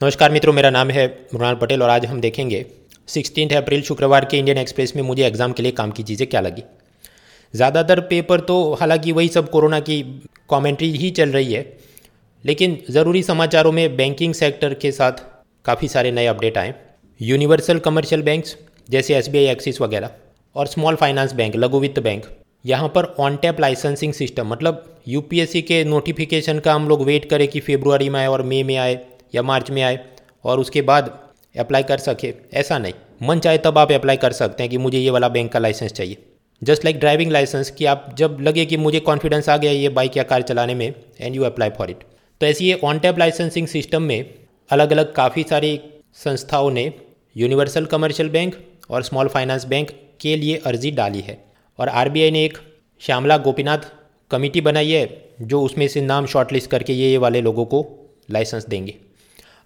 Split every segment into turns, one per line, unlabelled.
नमस्कार मित्रों, मेरा नाम है मृणाल पटेल और आज हम देखेंगे सिक्सटीन अप्रैल शुक्रवार के इंडियन एक्सप्रेस में मुझे एग्ज़ाम के लिए काम की चीज़ें क्या लगी। ज़्यादातर पेपर तो हालाँकि वही सब कोरोना की कमेंट्री ही चल रही है, लेकिन ज़रूरी समाचारों में बैंकिंग सेक्टर के साथ काफ़ी सारे नए अपडेट आए। यूनिवर्सल कमर्शियल बैंक्स जैसे एसबीआई, एक्सिस वगैरह और स्मॉल फाइनेंस बैंक, लघु वित्त बैंक, यहाँ पर ऑन टैप लाइसेंसिंग सिस्टम मतलब यूपीएससी के नोटिफिकेशन का हम लोग वेट करें कि फेब्रुआरी में आए और मई में आए या मार्च में आए और उसके बाद अप्लाई कर सके, ऐसा नहीं। मन चाहे तब आप अप्लाई कर सकते हैं कि मुझे ये वाला बैंक का लाइसेंस चाहिए। जस्ट लाइक ड्राइविंग लाइसेंस कि आप, जब लगे कि मुझे कॉन्फिडेंस आ गया ये बाइक या कार चलाने में and you apply for it तो ऐसी ये ऑन टैप लाइसेंसिंग सिस्टम में अलग अलग काफ़ी सारी संस्थाओं ने यूनिवर्सल कमर्शियल बैंक और स्मॉल फाइनेंस बैंक के लिए अर्जी डाली है। और आरबीआई ने एक श्यामला गोपीनाथ कमेटी बनाई है, जो उसमें से नाम शॉर्टलिस्ट करके ये ये वाले लोगों को लाइसेंस देंगे।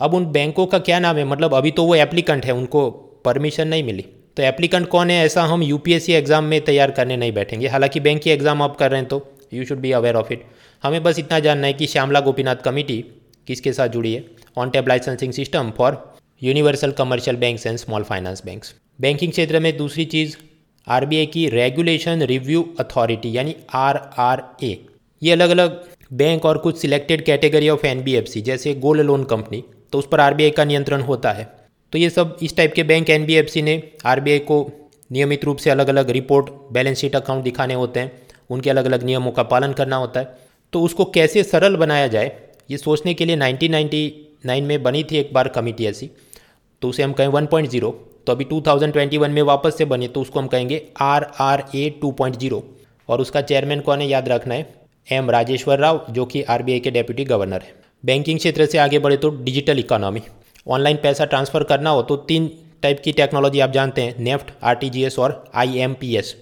अब उन बैंकों का क्या नाम है? मतलब अभी तो वो एप्लीकेंट है, उनको परमिशन नहीं मिली। तो एप्लीकेंट कौन है? ऐसा हम यूपीएससी एग्ज़ाम में तैयार करने नहीं बैठेंगे। हालाँकि बैंक की एग्ज़ाम आप कर रहे हैं तो you should be aware of it हमें बस इतना जानना है कि श्यामला गोपीनाथ कमेटी किसके साथ जुड़ी है? On tap licensing system for universal commercial banks and small finance banks banking क्षेत्र में दूसरी चीज़ आरबीआई की रेगुलेशन रिव्यू अथॉरिटी यानी आरआरए ये अलग अलग बैंक और कुछ सिलेक्टेड कैटेगरी ऑफ़ एनबीएफसी जैसे गोल्ड लोन कंपनी तो उस पर आरबीआई का नियंत्रण होता है। तो ये सब इस टाइप के बैंक एनबीएफसी ने आरबीआई को नियमित रूप से अलग अलग रिपोर्ट, बैलेंस शीट अकाउंट दिखाने होते हैं। उनके अलग अलग नियमों का पालन करना होता है। तो उसको कैसे सरल बनाया जाए, ये सोचने के लिए 1999 में बनी थी एक बार कमेटी ऐसी। तो उसे हम कहें 1.0 तो अभी 2021 में वापस से बनी तो उसको हम कहेंगे R R A two point zero. और उसका चेयरमैन कौन है, याद रखना है, एम राजेश्वर राव, जो कि आरबीआई के डेप्यूटी गवर्नर है। बैंकिंग क्षेत्र से आगे बढ़े तो डिजिटल इकोनॉमी ऑनलाइन पैसा ट्रांसफ़र करना हो तो तीन टाइप की टेक्नोलॉजी आप जानते हैं नेफ्ट आरटीजीएस और आईएमपीएस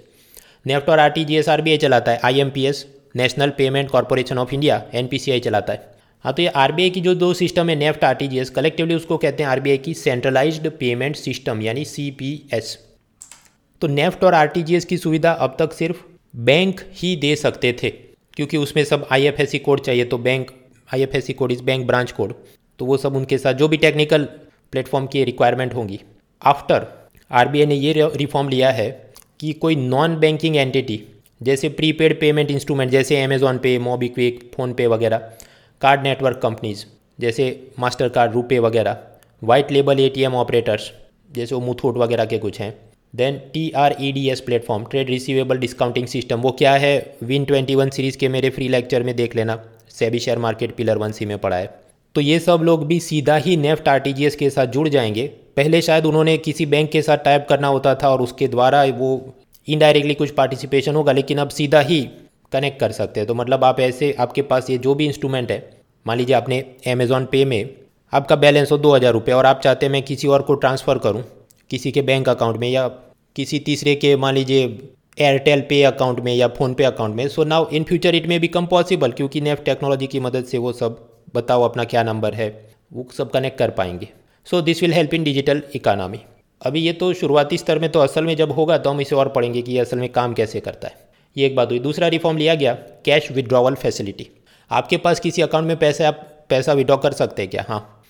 नेफ्ट और आर टी जी चलाता है IMPS National Payment Corporation of India NPCI चलाता है। हाँ तो ये आरबीआई की जो दो सिस्टम है नेफ्ट आरटीजीएस कलेक्टिवली उसको कहते हैं आरबीआई की सेंट्रलाइज्ड पेमेंट सिस्टम यानी सीपीएस तो नेफ्ट और आरटीजीएस की सुविधा अब तक सिर्फ़ बैंक ही दे सकते थे, क्योंकि उसमें सब आईएफएससी कोड चाहिए तो बैंक आई कोड इस बैंक ब्रांच कोड तो वो सब उनके साथ जो भी टेक्निकल प्लेटफॉर्म की रिक्वायरमेंट होंगी। आफ्टर आरबीआई ने ये रिफॉर्म लिया है कि कोई नॉन बैंकिंग एंटिटी जैसे प्रीपेड पेमेंट इंस्ट्रूमेंट जैसे अमेजोन पे मोबीक्विक फ़ोनपे वगैरह कार्ड नेटवर्क कंपनीज़ जैसे मास्टर कार्ड रूपे वगैरह वाइट लेबल एटीएम ऑपरेटर्स जैसे वो मुथूट वगैरह के कुछ हैं। Then T R E D S platform trade receivable discounting system वो क्या है? विन ट्वेंटी वन सीरीज़ के मेरे फ्री लेक्चर में देख लेना। SEBI share market pillar one C में पड़ा है। तो ये सब लोग भी सीधा ही नेफ्ट आरटीजीएस के साथ जुड़ जाएँगे। पहले शायद उन्होंने किसी बैंक के साथ टाइप करना होता था और उसके द्वारा वो इनडायरेक्टली कुछ पार्टिसिपेशन होगा, लेकिन अब सीधा ही कनेक्ट कर सकते हैं। तो मतलब आप ऐसे, आपके पास ये जो भी इंस्ट्रूमेंट है, मान लीजिए आपने अमेज़ॉन पे में आपका बैलेंस हो दो हज़ार रुपये और आप चाहते हैं मैं किसी और को ट्रांसफ़र करूँ, किसी के बैंक अकाउंट में या किसी तीसरे के, मान लीजिए एयरटेल पे अकाउंट में या फ़ोन पे अकाउंट में। So now in future it may become possible क्योंकि नेफ टेक्नोलॉजी की मदद से वो सब बताओ अपना क्या नंबर है। वो सब कनेक्ट कर पाएँगे। So this will help in digital economy अभी ये तो शुरुआती स्तर में तो असल में जब होगा तो हम इसे और पढ़ेंगे कि ये असल में काम कैसे करता है। ये एक बात हुई। दूसरा रिफॉर्म लिया गया कैश विड्रॉवल फैसिलिटी आपके पास किसी अकाउंट में पैसे, आप पैसा विड्रॉ कर सकते हैं क्या? हाँ।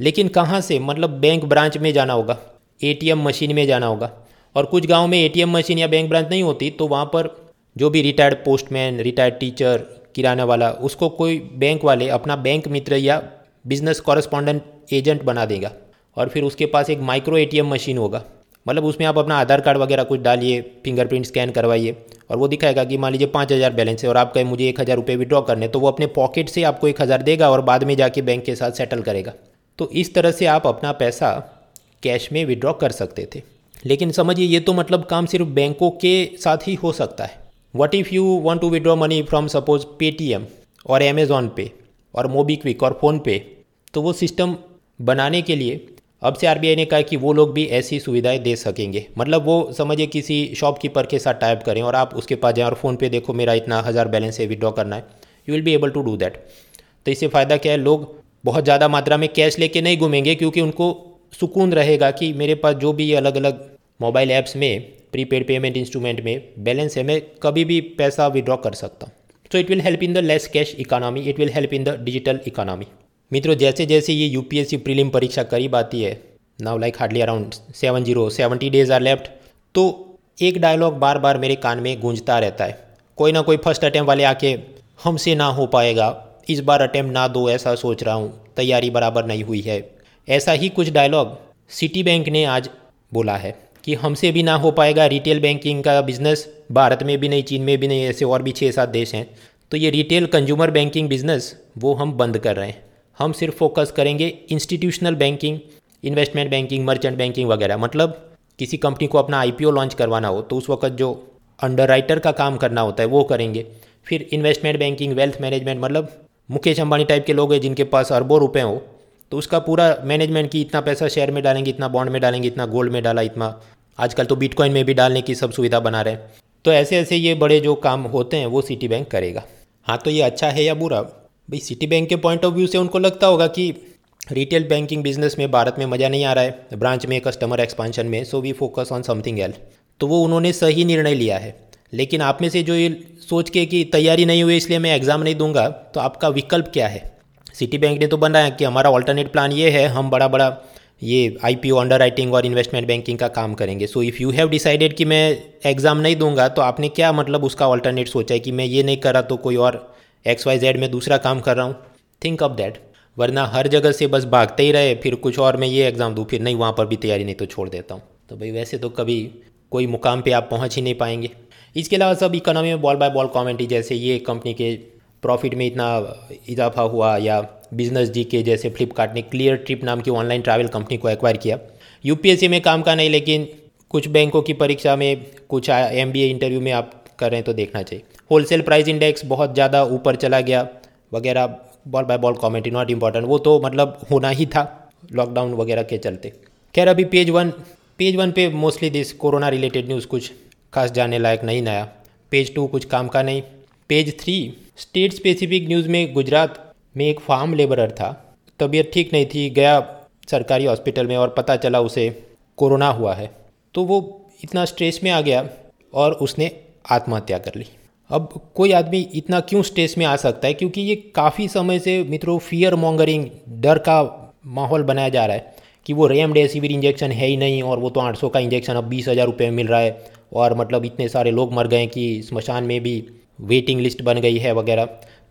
लेकिन कहाँ से? मतलब बैंक ब्रांच में जाना होगा। एटीएम मशीन में जाना होगा। और कुछ गाँव में एटीएम मशीन या बैंक ब्रांच नहीं होती तो वहाँ पर जो भी रिटायर्ड पोस्टमैन रिटायर्ड टीचर किराना वाला, उसको कोई बैंक वाले अपना बैंक मित्र या बिज़नेस कॉरेस्पॉन्डेंट एजेंट बना देगा। और फिर उसके पास एक माइक्रो एटीएम मशीन होगा। मतलब उसमें आप अपना आधार कार्ड वगैरह कुछ डालिए फिंगरप्रिंट स्कैन करवाइए, और वो दिखाएगा कि मान लीजिए पाँच हज़ार बैलेंस है और आप कहें मुझे एक हज़ार रुपये विड्रॉ करने तो वो अपने पॉकेट से आपको एक हज़ार देगा और बाद में जाके बैंक के साथ सेटल करेगा। तो इस तरह से आप अपना पैसा कैश में विड्रॉ कर सकते थे। लेकिन समझिए, ये तो मतलब काम सिर्फ़ बैंकों के साथ ही हो सकता है। What if you want to withdraw money from suppose Paytm और अमेज़ॉन पे और मोबीक्विक और फ़ोनपे तो वो सिस्टम बनाने के लिए अब से आरबीआई ने कहा कि वो लोग भी ऐसी सुविधाएँ दे सकेंगे। मतलब वो समझिए, किसी शॉपकीपर के साथ टाइप करें और आप उसके पास जाएँ और फ़ोन पे देखो, मेरा इतना हज़ार बैलेंस है विड्रॉ करना है। You will be able to do that तो इससे फ़ायदा क्या है? लोग बहुत ज़्यादा मात्रा में कैश लेके नहीं घूमेंगे क्योंकि उनको सुकून रहेगा कि मेरे पास जो भी अलग अलग मोबाइल ऐप्स में प्रीपेड पेमेंट इंस्ट्रूमेंट में बैलेंस है, मैं कभी भी पैसा विड्रॉ कर सकता हूँ। So it will help in the less cash economy it will help in the digital economy मित्रों जैसे जैसे ये यूपीएससी प्रीलिम परीक्षा करीब आती है now like hardly around seven zero seventy days are left तो एक डायलॉग बार बार मेरे कान में गूंजता रहता है। कोई ना कोई फ़र्स्ट अटैम्प वाले आके, हमसे ना हो पाएगा, इस बार अटैम्प्ट ना दो ऐसा सोच रहा हूँ, तैयारी बराबर नहीं हुई है ऐसा ही कुछ डायलॉग सिटी बैंक ने आज बोला है कि हमसे भी ना हो पाएगा रिटेल बैंकिंग का बिज़नेस भारत में भी नहीं, चीन में भी नहीं, ऐसे और भी छः सात देश हैं। तो ये रिटेल कंज्यूमर बैंकिंग बिज़नेस वो हम बंद कर रहे हैं। हम सिर्फ़ फोकस करेंगे institutional banking investment banking merchant banking वगैरह। मतलब किसी कंपनी को अपना आईपीओ लॉन्च करवाना हो तो उस वक्त जो अंडर का काम करना होता है, वो करेंगे। फिर इन्वेस्टमेंट बैंकिंग वेल्थ मैनेजमेंट मतलब मुकेश अंबानी टाइप के लोग हैं जिनके पास अरबों रुपए हो तो उसका पूरा मैनेजमेंट की इतना पैसा शेयर में डालेंगे, इतना बॉन्ड में डालेंगे, इतना गोल्ड में डाला, इतना। आजकल तो बिटकॉइन में भी डालने की सब सुविधा बना रहे हैं। तो ऐसे ऐसे ये बड़े जो काम होते हैं, वो सिटी बैंक करेगा। हाँ तो ये अच्छा है या बुरा? भाई सिटी बैंक के पॉइंट ऑफ़ व्यू से उनको लगता होगा कि रिटेल बैंकिंग बिज़नेस में भारत में मज़ा नहीं आ रहा है ब्रांच में कस्टमर एक्सपांशन में so we focus on something else तो वो उन्होंने सही निर्णय लिया है। लेकिन आप में से जो ये सोच के कि तैयारी नहीं हुई, इसलिए मैं एग्ज़ाम नहीं दूँगा तो आपका विकल्प क्या है? सिटी बैंक ने तो बनाया कि हमारा ऑल्टरनेट प्लान ये है, हम बड़ा बड़ा ये I P O underwriting और इन्वेस्टमेंट बैंकिंग का काम करेंगे। So if you have decided कि मैं एग्ज़ाम नहीं दूँगा तो आपने क्या मतलब उसका ऑल्टरनेट सोचा है कि मैं ये नहीं करा तो कोई और एक्स वाई जेड में दूसरा काम कर रहा हूँ? थिंक ऑफ़ दैट वरना हर जगह से बस भागते ही रहे, फिर कुछ और मैं ये एग्ज़ाम दूँ, फिर नहीं, वहाँ पर भी तैयारी नहीं तो छोड़ देता हूँ। तो भाई, वैसे तो कभी कोई मुकाम पे आप पहुँच ही नहीं पाएँगे। इसके अलावा सब इकोनॉमी में बॉल बाय बॉल कॉमेंट्री जैसे ये कंपनी के प्रॉफिट में इतना इजाफा हुआ या बिज़नेस जी के जैसे फ्लिपकार्ट ने क्लियर ट्रिप नाम की ऑनलाइन ट्रैवल कंपनी को एक्वायर किया। यूपीएससी में काम का नहीं, लेकिन कुछ बैंकों की परीक्षा में कुछ एमबीए इंटरव्यू में आप कर रहे हैं तो देखना चाहिए। होलसेल प्राइस इंडेक्स बहुत ज़्यादा ऊपर चला गया, वगैरह ball by ball commentary not important वो तो मतलब होना ही था लॉकडाउन वगैरह के चलते। खैर, अभी पेज वन पेज वन पे mostly this corona related news कुछ खास जाने लायक नहीं, नया। पेज टू कुछ काम का नहीं। Page three state specific news में गुजरात में एक फार्म लेबरर था। तबीयत ठीक नहीं थी, गया सरकारी हॉस्पिटल में और पता चला उसे कोरोना हुआ है। तो वो इतना स्ट्रेस में आ गया और उसने आत्महत्या कर ली। अब कोई आदमी इतना क्यों स्ट्रेस में आ सकता है? क्योंकि ये काफ़ी समय से मित्रों फियर मॉन्गरिंग डर का माहौल बनाया जा रहा है कि वो रेमडेसिविर इंजेक्शन है ही नहीं और वो तो 800 का इंजेक्शन अब बीस हज़ार रुपये में मिल रहा है और मतलब इतने सारे लोग मर गए कि स्मशान में भी वेटिंग लिस्ट बन गई है वगैरह।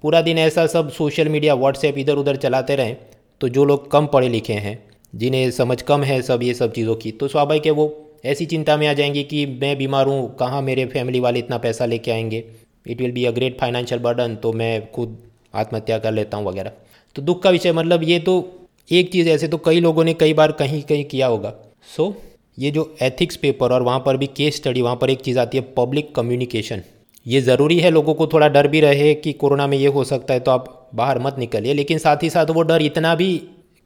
पूरा दिन ऐसा सब सोशल मीडिया व्हाट्सएप इधर उधर चलाते रहें तो जो लोग कम पढ़े लिखे हैं जिन्हें समझ कम है सब ये सब चीज़ों की तो स्वाभाविक है वो ऐसी चिंता में आ जाएँगे कि मैं बीमार हूँ कहाँ मेरे फैमिली वाले इतना पैसा लेके आएँगे? It will be a great financial burden तो मैं खुद आत्महत्या कर लेता हूँ वगैरह। तो दुख का विषय मतलब ये तो एक चीज़ ऐसे तो कई लोगों ने कई बार कहीं कहीं किया होगा। सो so, ये जो एथिक्स पेपर और वहाँ पर भी केस स्टडी वहाँ पर एक चीज़ आती है पब्लिक कम्युनिकेशन ये ज़रूरी है लोगों को थोड़ा डर भी रहे कि कोरोना में ये हो सकता है तो आप बाहर मत निकलिए। लेकिन साथ ही साथ वो डर इतना भी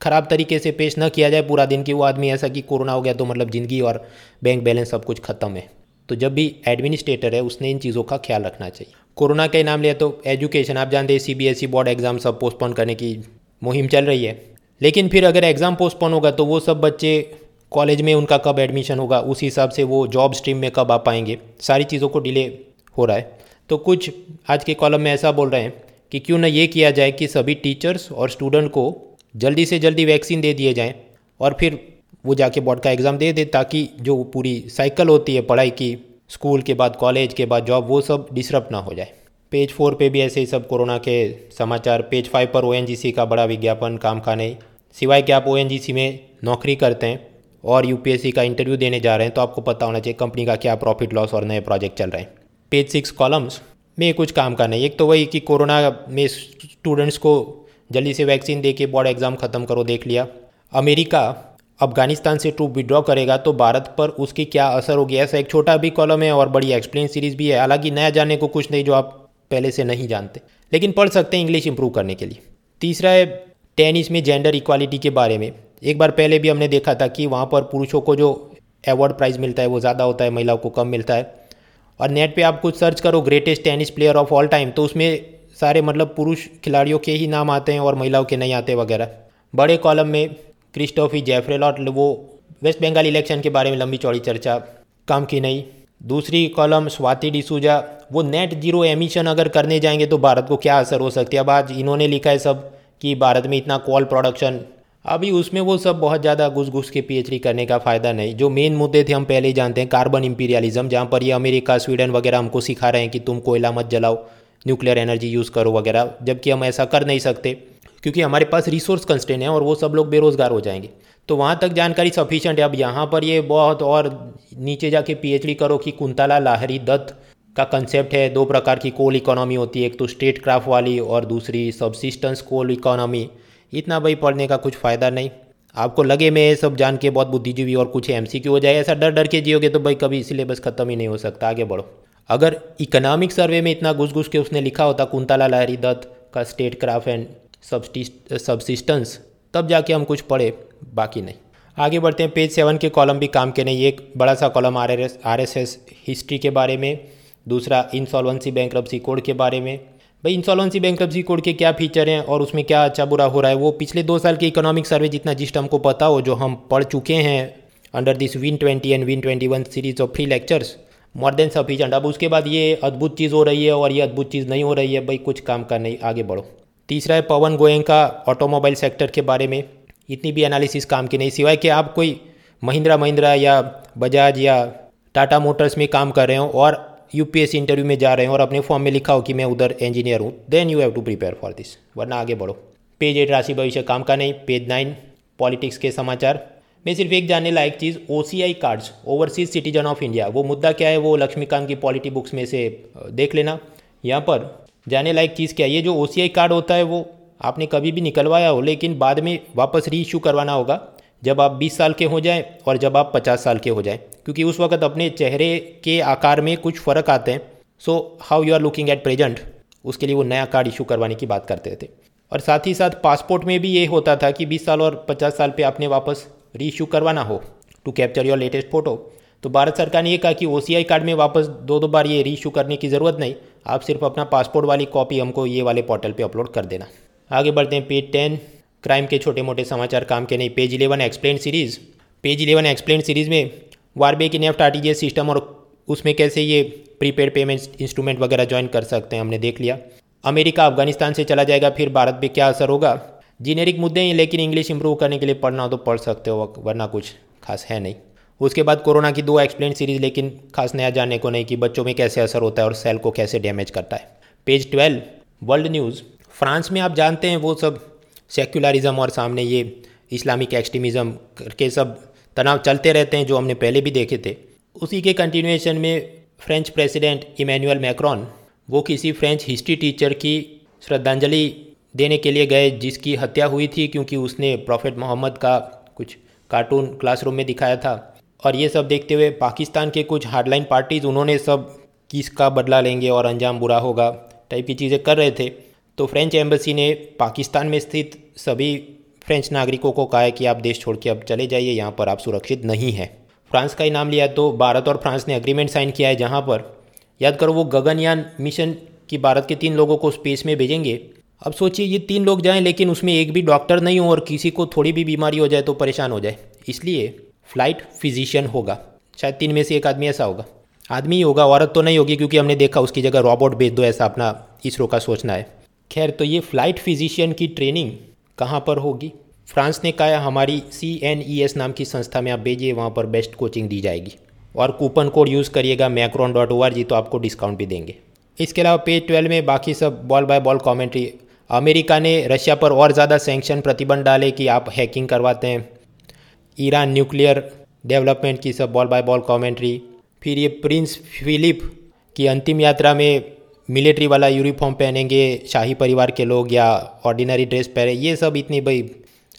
ख़राब तरीके से पेश न किया जाए पूरा दिन कि वो आदमी ऐसा कि कोरोना हो गया तो मतलब ज़िंदगी और बैंक बैलेंस सब कुछ ख़त्म है। तो जब भी एडमिनिस्ट्रेटर है, उसने इन चीज़ों का ख्याल रखना चाहिए। कोरोना के नाम लिया तो एजुकेशन, आप जानते हैं सी बोर्ड एग्ज़ाम सब पोस्टपोन करने की मुहिम चल रही है। लेकिन फिर अगर एग्ज़ाम पोस्टपोन होगा तो वो सब बच्चे कॉलेज में उनका कब एडमिशन होगा, उस हिसाब से वो जॉब स्ट्रीम में कब आ पाएँगे। सारी चीज़ों को डिले हो रहा है। तो कुछ आज के कॉलम में ऐसा बोल रहे हैं कि क्यों ना ये किया जाए कि सभी टीचर्स और स्टूडेंट को जल्दी से जल्दी वैक्सीन दे दिए जाएँ और फिर वो जाके बोर्ड का एग्ज़ाम दे दे ताकि जो पूरी साइकिल होती है पढ़ाई की स्कूल के बाद कॉलेज के बाद जॉब वो सब डिस्टर्ब ना हो जाए। पेज फोर पे भी ऐसे ही सब कोरोना के समाचार। पेज फाइव पर ओएनजीसी का बड़ा विज्ञापन काम का नहीं सिवाय कि आप ओएनजीसी में नौकरी करते हैं और यूपीएससी का इंटरव्यू देने जा रहे हैं तो आपको पता होना चाहिए कंपनी का क्या प्रॉफिट लॉस और नए प्रोजेक्ट चल रहे हैं। पेज सिक्स कॉलम्स में कुछ काम करना है। एक तो वही कि कोरोना में स्टूडेंट्स को जल्दी से वैक्सीन दे के बोर्ड एग्ज़ाम ख़त्म करो, देख लिया। अमेरिका अफ़गानिस्तान से ट्रूप विड्रॉ करेगा तो भारत पर उसकी क्या असर होगी? ऐसा एक छोटा भी कॉलम है और बड़ी एक्सप्लेन सीरीज़ भी है। हालाँकि नया जानने को कुछ नहीं जो आप पहले से नहीं जानते। लेकिन पढ़ सकते हैं इंग्लिश इंप्रूव करने के लिए। तीसरा है टेनिस में जेंडर इक्वालिटी के बारे में। एक बार पहले भी हमने देखा था कि वहाँ पर पुरुषों को जो अवार्ड प्राइज़ मिलता है वो ज़्यादा होता है, महिलाओं को कम मिलता है। और नेट पे आप कुछ सर्च करो greatest tennis player of all time तो उसमें सारे मतलब पुरुष खिलाड़ियों के ही नाम आते हैं और महिलाओं के नहीं आते वगैरह। बड़े कॉलम में क्रिस्टोफी जेफरेल और वो वेस्ट बंगाल इलेक्शन के बारे में लंबी चौड़ी चर्चा, काम की नहीं। दूसरी कॉलम स्वाति डिसूजा वो नेट ज़ीरो एमिशन अगर करने जाएँगे तो भारत को क्या असर हो सकती है? अब आज इन्होंने लिखा है सब कि भारत में इतना कॉल प्रोडक्शन अभी उसमें वो सब बहुत ज़्यादा घुस घुस के पीएचडी करने का फ़ायदा नहीं। जो मेन मुद्दे थे हम पहले ही जानते हैं कार्बन इंपीरियलिज्म जहाँ पर ये अमेरिका स्वीडन वगैरह हमको सिखा रहे हैं कि तुम कोयला मत जलाओ न्यूक्लियर एनर्जी यूज़ करो वगैरह, जबकि हम ऐसा कर नहीं सकते, क्योंकि हमारे पास रिसोर्स कंस्टेंट है और वो सब लोग बेरोज़गार हो जाएँगे। तो वहाँ तक जानकारी सफिशेंट है। अब यहाँ पर ये बहुत और नीचे जाके पीएचडी करो कि कुंतला लाहरी दत्त का कंसेप्ट है। दो प्रकार की कोल इकोनॉमी होती है, एक तो स्टेट क्राफ्ट वाली और दूसरी सबसिस्टेंस कोल इकोनॉमी इतना भाई पढ़ने का कुछ फ़ायदा नहीं। आपको लगे मैं ये सब जान के बहुत बुद्धिजीवी और कुछ एम हो जाए, ऐसा डर डर के जियोगे तो भाई कभी सिलेबस ख़त्म ही नहीं हो सकता, आगे बढ़ो। अगर इकोनॉमिक सर्वे में इतना घुस घुस के उसने लिखा होता कुंतला लहरी दत्त का स्टेट क्राफ्ट एंड सबसिस्टेंस तब जाके हम कुछ पढ़े, बाकी नहीं। आगे बढ़ते हैं पेज सेवन के कॉलम भी काम के नहीं, एक बड़ा सा column R R S history के बारे में, दूसरा इंसॉल्वेंसी बैंक कोड के बारे में भाई इंसॉल्वेंसी बैंक कोड के क्या फीचर हैं और उसमें क्या अच्छा बुरा हो रहा है? वो पिछले दो साल के इकोनॉमिक सर्वे जितना जिस्ट हमको पता हो, जो हम पढ़ चुके हैं under this win twenty and win twenty one series of free lectures more than sufficient अब उसके बाद ये अद्भुत चीज़ हो रही है और ये अद्भुत चीज़ नहीं हो रही है। भाई, कुछ काम का नहीं आगे बढ़ो। तीसरा है पवन गोयंग का ऑटोमोबाइल सेक्टर के बारे में। इतनी भी एनालिसिस काम की नहीं, सिवाय कि आप कोई महिंद्रा महिंद्रा या बजाज या टाटा मोटर्स में काम कर रहे हो और यूपीएससी इंटरव्यू में जा रहे हो और अपने फॉर्म में लिखा हो कि मैं उधर इंजीनियर हूँ then you have to prepare for this वरना आगे बढ़ो। पेज एट राशि भविष्य, काम का नहीं। पेज नाइन पॉलिटिक्स के समाचार। मैं सिर्फ़ एक जानने लायक चीज़ O C I cards overseas citizen of India वो मुद्दा क्या है? वो लक्ष्मीकांत की पॉलिटी बुक्स में से देख लेना। यहाँ पर जाने लायक चीज़ क्या है? ये जो ओ सी आई कार्ड होता है वो आपने कभी भी निकलवाया हो, लेकिन बाद में वापस री इशू करवाना होगा। जब आप 20 साल के हो जाएँ और जब आप 50 साल के हो जाएँ। क्योंकि उस वक्त अपने चेहरे के आकार में कुछ फ़र्क आते हैं। So how you are looking at present उसके लिए वो नया कार्ड इशू करवाने की बात करते थे। और साथ ही साथ पासपोर्ट में भी ये होता था कि 20 साल और 50 साल पे आपने वापस री इशू करवाना हो to capture your latest photo तो भारत सरकार ने ये कहा कि ओसीआई कार्ड में वापस दो दो बार ये री इशू करने की ज़रूरत नहीं, आप सिर्फ़ अपना पासपोर्ट वाली कॉपी हमको ये वाले पोर्टल पर अपलोड कर देना। आगे बढ़ते हैं पेज टेन क्राइम के छोटे मोटे समाचार, काम के नहीं page eleven explain series page eleven explain series में वारबे की नेफ्ट आर सिस्टम और उसमें कैसे ये प्रीपेड पेमेंट इंस्ट्रूमेंट वगैरह ज्वाइन कर सकते हैं, हमने देख लिया। अमेरिका अफ़गानिस्तान से चला जाएगा, फिर भारत पे क्या असर होगा? जीनेरिक मुद्दे हैं, लेकिन इंग्लिश इंप्रूव करने के लिए पढ़ना हो तो पढ़ सकते हो वरना कुछ खास है नहीं। उसके बाद कोरोना की दो एक्सप्लेन सीरीज़, लेकिन खास नया जानने को नहीं कि बच्चों में कैसे असर होता है और सेल को कैसे डैमेज करता है। Page twelve world news France में आप जानते हैं वो सब सेक्युलरिज्म और सामने ये इस्लामिक एक्सट्रीमिज़म के सब तनाव चलते रहते हैं, जो हमने पहले भी देखे थे। उसी के कंटिन्यूएशन में फ्रेंच प्रेसिडेंट इमैनुअल मैक्रॉन वो किसी फ्रेंच हिस्ट्री टीचर की श्रद्धांजलि देने के लिए गए, जिसकी हत्या हुई थी, क्योंकि उसने प्रॉफेट मोहम्मद का कुछ कार्टून क्लासरूम में दिखाया था। और ये सब देखते हुए पाकिस्तान के कुछ हार्डलाइन पार्टीज़ उन्होंने सब किसका बदला लेंगे और अंजाम बुरा होगा टाइप की चीज़ें कर रहे थे। तो फ्रेंच एम्बेसी ने पाकिस्तान में स्थित सभी फ्रेंच नागरिकों को कहा है कि आप देश छोड़ के अब चले जाइए, यहाँ पर आप सुरक्षित नहीं हैं। फ्रांस का ही नाम लिया तो भारत और फ्रांस ने अग्रीमेंट साइन किया है, जहाँ पर, याद करो वो गगनयान मिशन की भारत के तीन लोगों को स्पेस में भेजेंगे। अब सोचिए, ये तीन लोग जाएँ, लेकिन उसमें एक भी डॉक्टर नहीं हो और किसी को थोड़ी भी बीमारी हो जाए तो परेशान हो जाए। इसलिए फ़्लाइट फिजिशियन होगा। शायद तीन में से एक आदमी ऐसा होगा। आदमी ही होगा, औरत तो नहीं होगी, क्योंकि हमने देखा उसकी जगह रॉबोट भेज दो, ऐसा अपना इसरो का सोचना है। खैर तो ये फ़्लाइट फिजिशियन की ट्रेनिंग कहाँ पर होगी? फ्रांस ने कहा, हमारी सी एन ई एस नाम की संस्था में आप भेजिए, वहाँ पर बेस्ट कोचिंग दी जाएगी। और कूपन कोड यूज़ करिएगा Macron dot O R G तो आपको डिस्काउंट भी देंगे। इसके अलावा पेज ट्वेल्व में बाकी सब ball by ball commentary America ने रशिया पर और ज़्यादा सेंक्शन प्रतिबंध डाले कि आप हैकिंग करवाते हैं। ईरान न्यूक्लियर डेवलपमेंट की सब बॉल बाय बॉल कॉमेंट्री फिर ये प्रिंस फिलिप की अंतिम यात्रा में मिलिट्री वाला यूनिफॉर्म पहनेंगे, शाही परिवार के लोग या ऑर्डिनरी ड्रेस पहने, ये सब इतनी भाई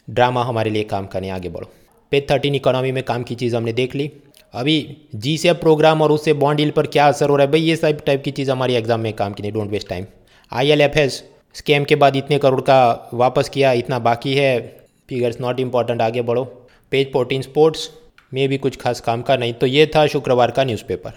ड्रामा हमारे लिए काम करने, आगे बढ़ो। पेज थर्टीन इकोनॉमी में काम की चीज़ हमने देख ली। अभी जी से प्रोग्राम और उससे बॉन्ड डील पर क्या असर हो रहा है? भाई ये सब टाइप की चीज़ हमारी एग्ज़ाम में काम की नहीं don't waste time I L F S scam के बाद इतने करोड़ का वापस किया, इतना बाकी है। फिगर्स नॉट इंपॉर्टेंट आगे बढ़ो। पेज फोर्टीन स्पोर्ट्स में भी कुछ खास काम का नहीं। तो ये था शुक्रवार का न्यूज़पेपर